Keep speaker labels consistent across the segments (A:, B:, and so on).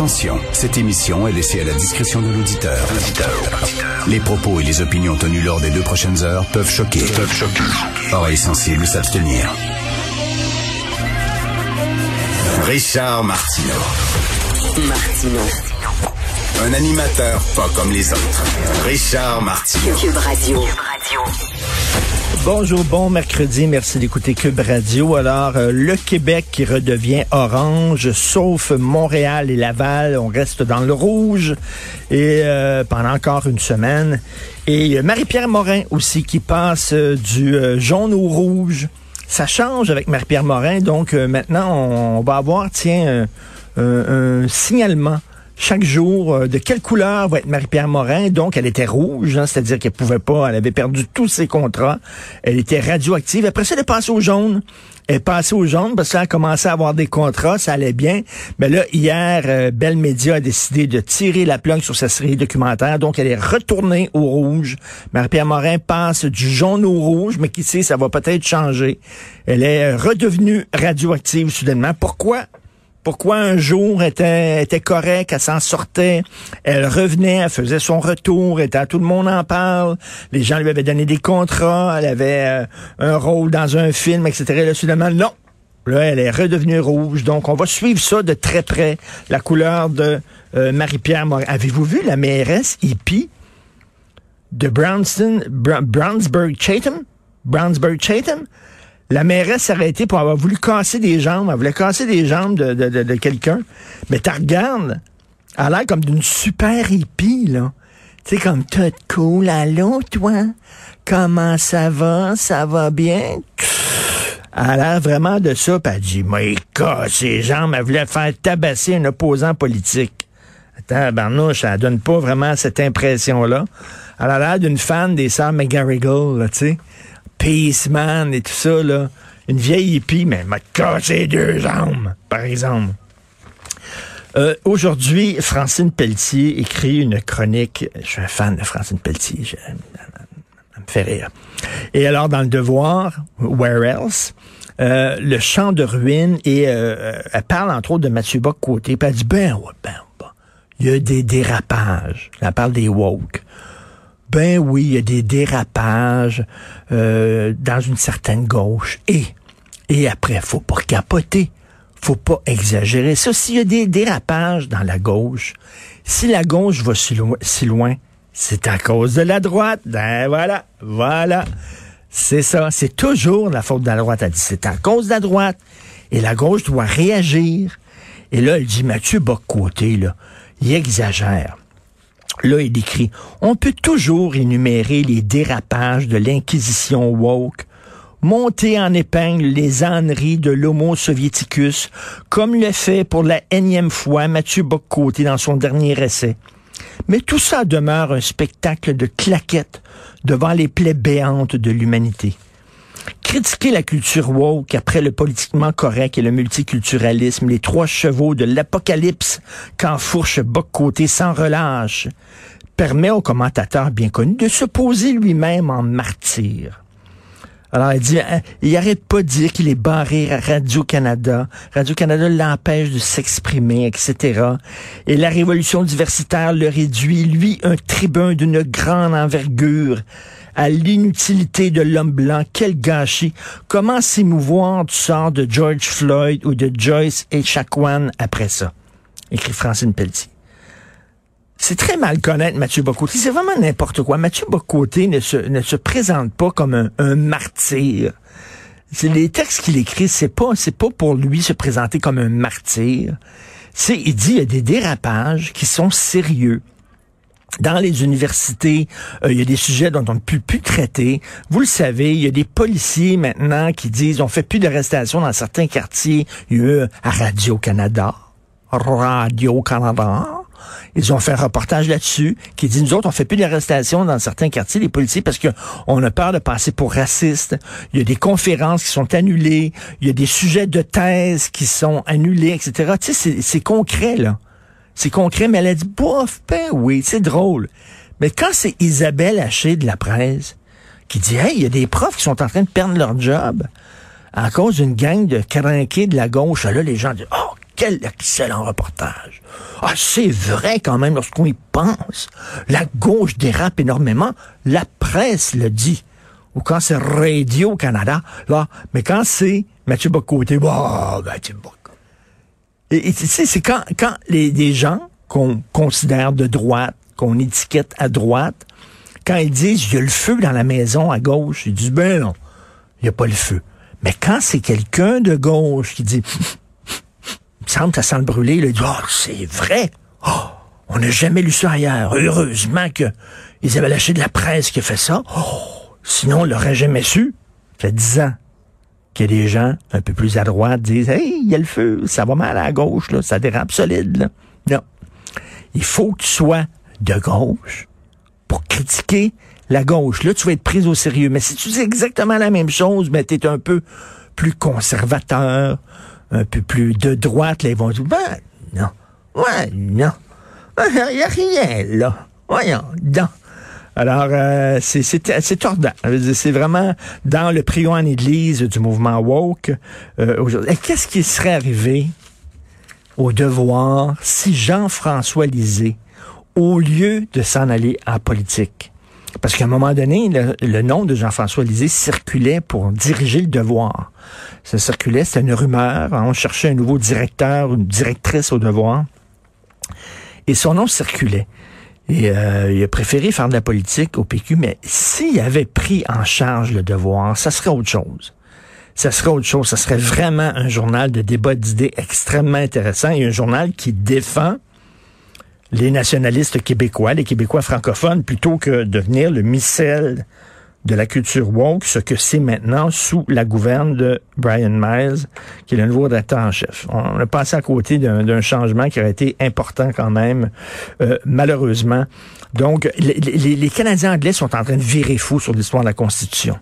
A: Attention, cette émission est laissée à la discrétion de l'auditeur. Les propos et les opinions tenues lors des deux prochaines heures peuvent choquer. Peuvent choquer. Oreilles sensibles s'abstenir. Richard Martineau.
B: Martino.
A: Un animateur pas comme les autres. Richard Martineau.
B: Cube Radio.
C: Bonjour, bon mercredi. Merci d'écouter Cube Radio. Alors, euh, le Québec qui redevient orange, sauf Montréal et Laval, on reste dans le rouge et euh, pendant encore une semaine. Et euh, Marie-Pierre Morin aussi qui passe euh, du jaune au rouge. Ça change avec Marie-Pierre Morin. Donc maintenant, on, va avoir, tiens, un signalement chaque jour euh, de quelle couleur va être Marie-Pierre Morin? Donc, elle était rouge, hein, c'est-à-dire qu'elle pouvait pas, elle avait perdu tous ses contrats. Elle était radioactive. Après ça, elle est passée au jaune. Elle est passée au jaune parce qu'elle a commencé à avoir des contrats, ça allait bien. Mais là, hier, euh, Bell Media a décidé de tirer la plug sur sa série documentaire. Donc, elle est retournée au rouge. Marie-Pierre Morin passe du jaune au rouge, mais qui sait, ça va peut-être changer. Elle est euh, redevenue radioactive soudainement. Pourquoi? Pourquoi un jour était, correct, elle s'en sortait, elle revenait, elle faisait son retour, était, tout le monde en parle, les gens lui avaient donné des contrats, elle avait euh, un rôle dans un film, etc. Là, soudainement, non. Là, elle est redevenue rouge. Donc, on va suivre ça de très près, la couleur de euh, Marie-Pierre Morin. Avez-vous vu la mairesse hippie de Brownston, Brownsburg-Chatham? Brownsburg-Chatham? La mairesse s'est arrêtée pour avoir voulu casser des jambes. Elle voulait casser des jambes de, quelqu'un. Mais tu regardes, elle a l'air comme d'une super hippie, là. Tu sais, comme tout cool. Allô, toi? Comment ça va? Ça va bien? Elle a l'air vraiment de ça. Puis elle dit, mais casse ses jambes. Elle voulait faire tabasser un opposant politique. Attends, Barnouche, elle donne pas vraiment cette impression-là. Elle a l'air d'une fan des sœurs McGarrigle, tu sais. Peaceman et tout ça, là. Une vieille hippie, mais m'a cassé deux jambes, par exemple. Euh, Aujourd'hui, Francine Pelletier écrit une chronique. Je suis un fan de Francine Pelletier. Je- elle me fait rire. Et alors, dans le devoir, Where Else, euh, le chant de ruines, et euh, elle parle entre autres de Mathieu Bock-Côté, puis elle dit, ben ouais, ben, ben, il y a des dérapages. Elle parle des woke. Ben oui, il y a des dérapages euh, dans une certaine gauche. Et, et après, faut pas capoter. Faut pas exagérer. Ça, s'il y a des dérapages dans la gauche, si la gauche va si, loin- c'est à cause de la droite. Ben voilà, voilà. C'est ça. C'est toujours la faute de la droite. Elle dit, c'est à cause de la droite. Et la gauche doit réagir. Et là, elle dit, Mathieu Bock-Côté, là, il exagère. Là, il écrit, on peut toujours énumérer les dérapages de l'inquisition woke, monter en épingle les âneries de l'homo soviéticus, comme le fait pour la énième fois Mathieu Bock-Côté dans son dernier essai. Mais tout ça demeure un spectacle de claquettes devant les plaies béantes de l'humanité. Critiquer la culture woke après le politiquement correct et le multiculturalisme, les trois chevaux de l'apocalypse qu'enfourche Bock-Côté sans relâche, permet au commentateur bien connu de se poser lui-même en martyr. Alors, il dit, hein, il arrête pas de dire qu'il est barré à Radio-Canada. Radio-Canada l'empêche de s'exprimer, etc. Et la révolution diversitaire le réduit, lui, un tribun d'une grande envergure, à l'inutilité de l'homme blanc. Quel gâchis. Comment s'émouvoir du sort de George Floyd ou de Joyce et Chacuan après ça? Écrit Francine Pelletier. C'est très mal connaître Mathieu Bocoté. C'est vraiment n'importe quoi. Mathieu Bocoté ne se, présente pas comme un, un martyr. Les textes qu'il écrit, c'est pas, c'est pas pour lui se présenter comme un martyr. C'est, il dit, il y a des dérapages qui sont sérieux. Dans les universités, euh, il y a des sujets dont on ne peut plus traiter. Vous le savez, il y a des policiers maintenant qui disent on fait plus d'arrestations dans certains quartiers. Il y a eu à Radio-Canada. Radio-Canada. Ils ont fait un reportage là-dessus qui dit, nous autres, on fait plus d'arrestations dans certains quartiers, les policiers, parce qu'on a peur de passer pour racistes. Il y a des conférences qui sont annulées. Il y a des sujets de thèse qui sont annulés, etc. Tu sais, c'est- c'est concret, là. C'est concret, mais elle a dit, bof, ben oui, c'est drôle. Mais quand c'est Isabelle Haché de la presse qui dit, hey, il y a des profs qui sont en train de perdre leur job à cause d'une gang de crinqués de la gauche, là, les gens disent, oh, quel excellent reportage. Ah, c'est vrai quand même lorsqu'on y pense. La gauche dérape énormément. La presse le dit. Ou quand c'est Radio-Canada, là. Mais quand c'est Mathieu Bocoté, bah, Mathieu Bocoté. Et tu sais, c'est quand, les, gens qu'on considère de droite, qu'on étiquette à droite, quand ils disent il y a le feu dans la maison à gauche, ils disent ben non, il n'y a pas le feu. Mais quand c'est quelqu'un de gauche qui dit il me semble que ça sent le brûler, il dit oh, c'est vrai. Oh, on n'a jamais lu ça ailleurs. Heureusement que avaient lâché de la presse qui a fait ça. Oh, sinon, on l'aurait jamais su. Ça fait dix ans que des gens un peu plus à droite disent Hey, il y a le feu, ça va mal à gauche, là, ça dérape solide. Non. Il faut que tu sois de gauche pour critiquer la gauche. Là, tu vas être pris au sérieux. Mais si tu dis exactement la même chose, mais tu es un peu plus conservateur, un peu plus de droite, là, ils vont dire, ben, non. Ouais, non. Il n'y a rien, là. Voyons, non. Alors, euh, c'est tordant. C'est vraiment dans le prion en église du mouvement woke euh, aujourd'hui. Qu'est-ce qui serait arrivé au devoir si Jean-François Lisée, au lieu de s'en aller en politique, parce qu'à un moment donné, le, nom de Jean-François Lisée circulait pour diriger le devoir. Ça circulait, c'était une rumeur. On cherchait un nouveau directeur, une directrice au devoir. Et son nom circulait. Et euh, il a préféré faire de la politique au PQ, mais s'il avait pris en charge le devoir, ça serait autre chose. Ça serait autre chose. Ça serait vraiment un journal de débat d'idées extrêmement intéressant et un journal qui défend les nationalistes québécois, les Québécois francophones, plutôt que de devenir le missel de la culture woke, ce que c'est maintenant sous la gouverne de Brian Miles, qui est le nouveau directeur en chef. On a passé à côté d'un changement qui aurait été important quand même, euh, malheureusement. Donc, les Canadiens anglais sont en train de virer fou sur l'histoire de la Constitution.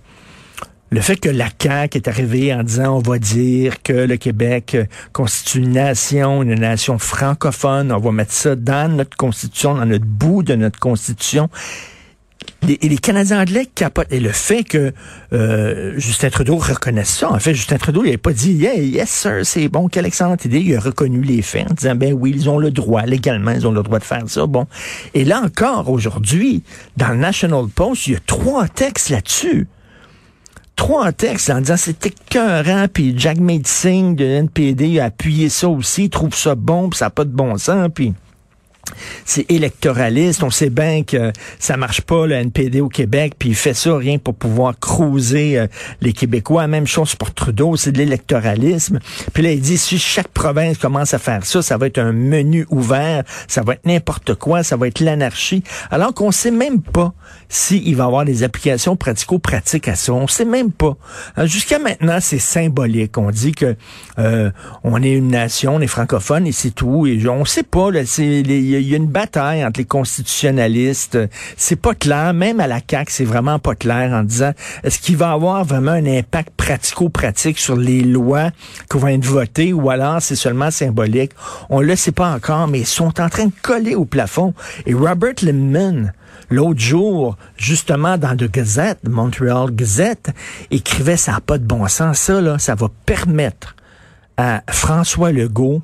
C: Le fait que la CAQ est arrivée en disant on va dire que le Québec constitue une nation, une nation francophone, on va mettre ça dans notre constitution, dans notre bout de notre constitution. Et les Canadiens anglais capotent. Et le fait que euh, Justin Trudeau reconnaisse ça, en fait, Justin Trudeau, il n'avait pas dit yeah, yes sir, c'est bon, quelle excellente. Il a reconnu les faits en disant ben oui, ils ont le droit, légalement, ils ont le droit de faire ça. Bon. Et là encore, aujourd'hui, dans le National Post, il y a trois textes là-dessus trois textes en disant c'était écœurant, puis Jack Singh de NPD a appuyé ça aussi, trouve ça bon, ça n'a pas de bon sens, puis c'est électoraliste. On sait bien que ça marche pas, le NPD au Québec, puis il fait ça rien pour pouvoir cruiser euh, les Québécois. Même chose pour Trudeau, c'est de l'électoralisme. Puis là, il dit, si chaque province commence à faire ça, ça va être un menu ouvert, ça va être n'importe quoi, ça va être l'anarchie. Alors qu'on sait même pas s'il va y avoir des applications pratico-pratiques à ça. On sait même pas. Jusqu'à maintenant, c'est symbolique. On dit que euh, on est une nation, on est francophone et c'est tout. Et on sait pas, là, c'est les y a une bataille entre les constitutionnalistes. C'est pas clair, même à la CAQ, c'est vraiment pas clair en disant est-ce qu'il va avoir vraiment un impact pratico-pratique sur les lois qu'on va être votées ou alors c'est seulement symbolique? On le sait pas encore, mais ils sont en train de coller au plafond. Et Robert Lemon, l'autre jour, justement dans le Gazette, Montreal Gazette, écrivait ça n'a pas de bon sens. Ça, là, ça va permettre à François Legault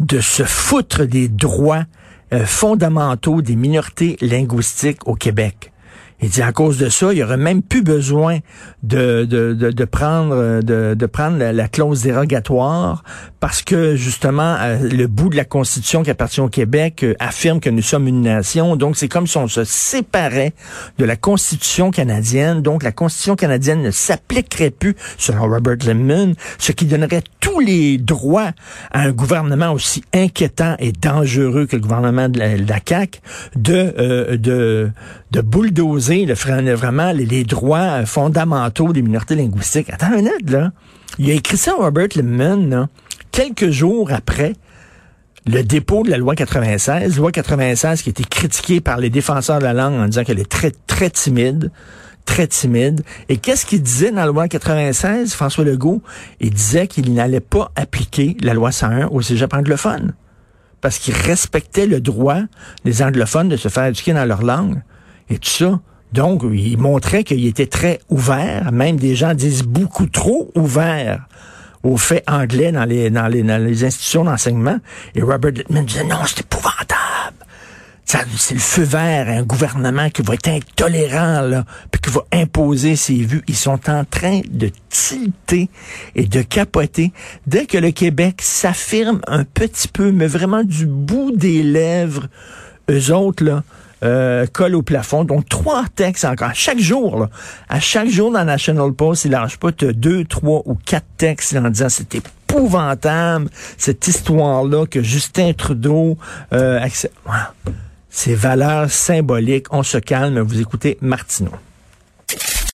C: de se foutre des droits euh, fondamentaux des minorités linguistiques au Québec. Il dit à cause de ça, il n'y aurait même plus besoin de, de, de, prendre de, de prendre la, clause dérogatoire parce que justement euh, le bout de la Constitution qui appartient au Québec euh, affirme que nous sommes une nation. Donc c'est comme si on se séparait de la Constitution canadienne. Donc la Constitution canadienne ne s'appliquerait plus selon Robert Lemon, ce qui donnerait tous les droits à un gouvernement aussi inquiétant et dangereux que le gouvernement de la, de CAQ de, euh, de, de bulldozer vraiment les, droits fondamentaux des minorités linguistiques. Attends un minute, là. Il a écrit ça, Robert Lemon, quelques jours après le dépôt de la loi 96, loi 96 qui a été critiquée par les défenseurs de la langue en disant qu'elle est très, très timide, très timide. Et qu'est-ce qu'il disait dans la loi 96, François Legault? Il disait qu'il n'allait pas appliquer la loi 101 au cégep anglophone parce qu'il respectait le droit des anglophones de se faire éduquer dans leur langue. Et tout ça, donc, il montrait qu'il était très ouvert, même des gens disent beaucoup trop ouvert au fait anglais dans les, dans les, dans les institutions d'enseignement. Et Robert Littman disait, non, c'est épouvantable. C'est le feu vert, un gouvernement qui va être intolérant, là, puis qui va imposer ses vues. Ils sont en train de tilter et de capoter. Dès que le Québec s'affirme un petit peu, mais vraiment du bout des lèvres, eux autres, là, euh, colle au plafond. Donc, trois textes encore. Chaque jour, là, à chaque jour dans National Post, il lâche pas deux, trois ou quatre textes en disant c'était épouvantable, cette histoire-là que Justin Trudeau euh, accepte. Ces valeurs symboliques, on se calme. Vous écoutez Martineau.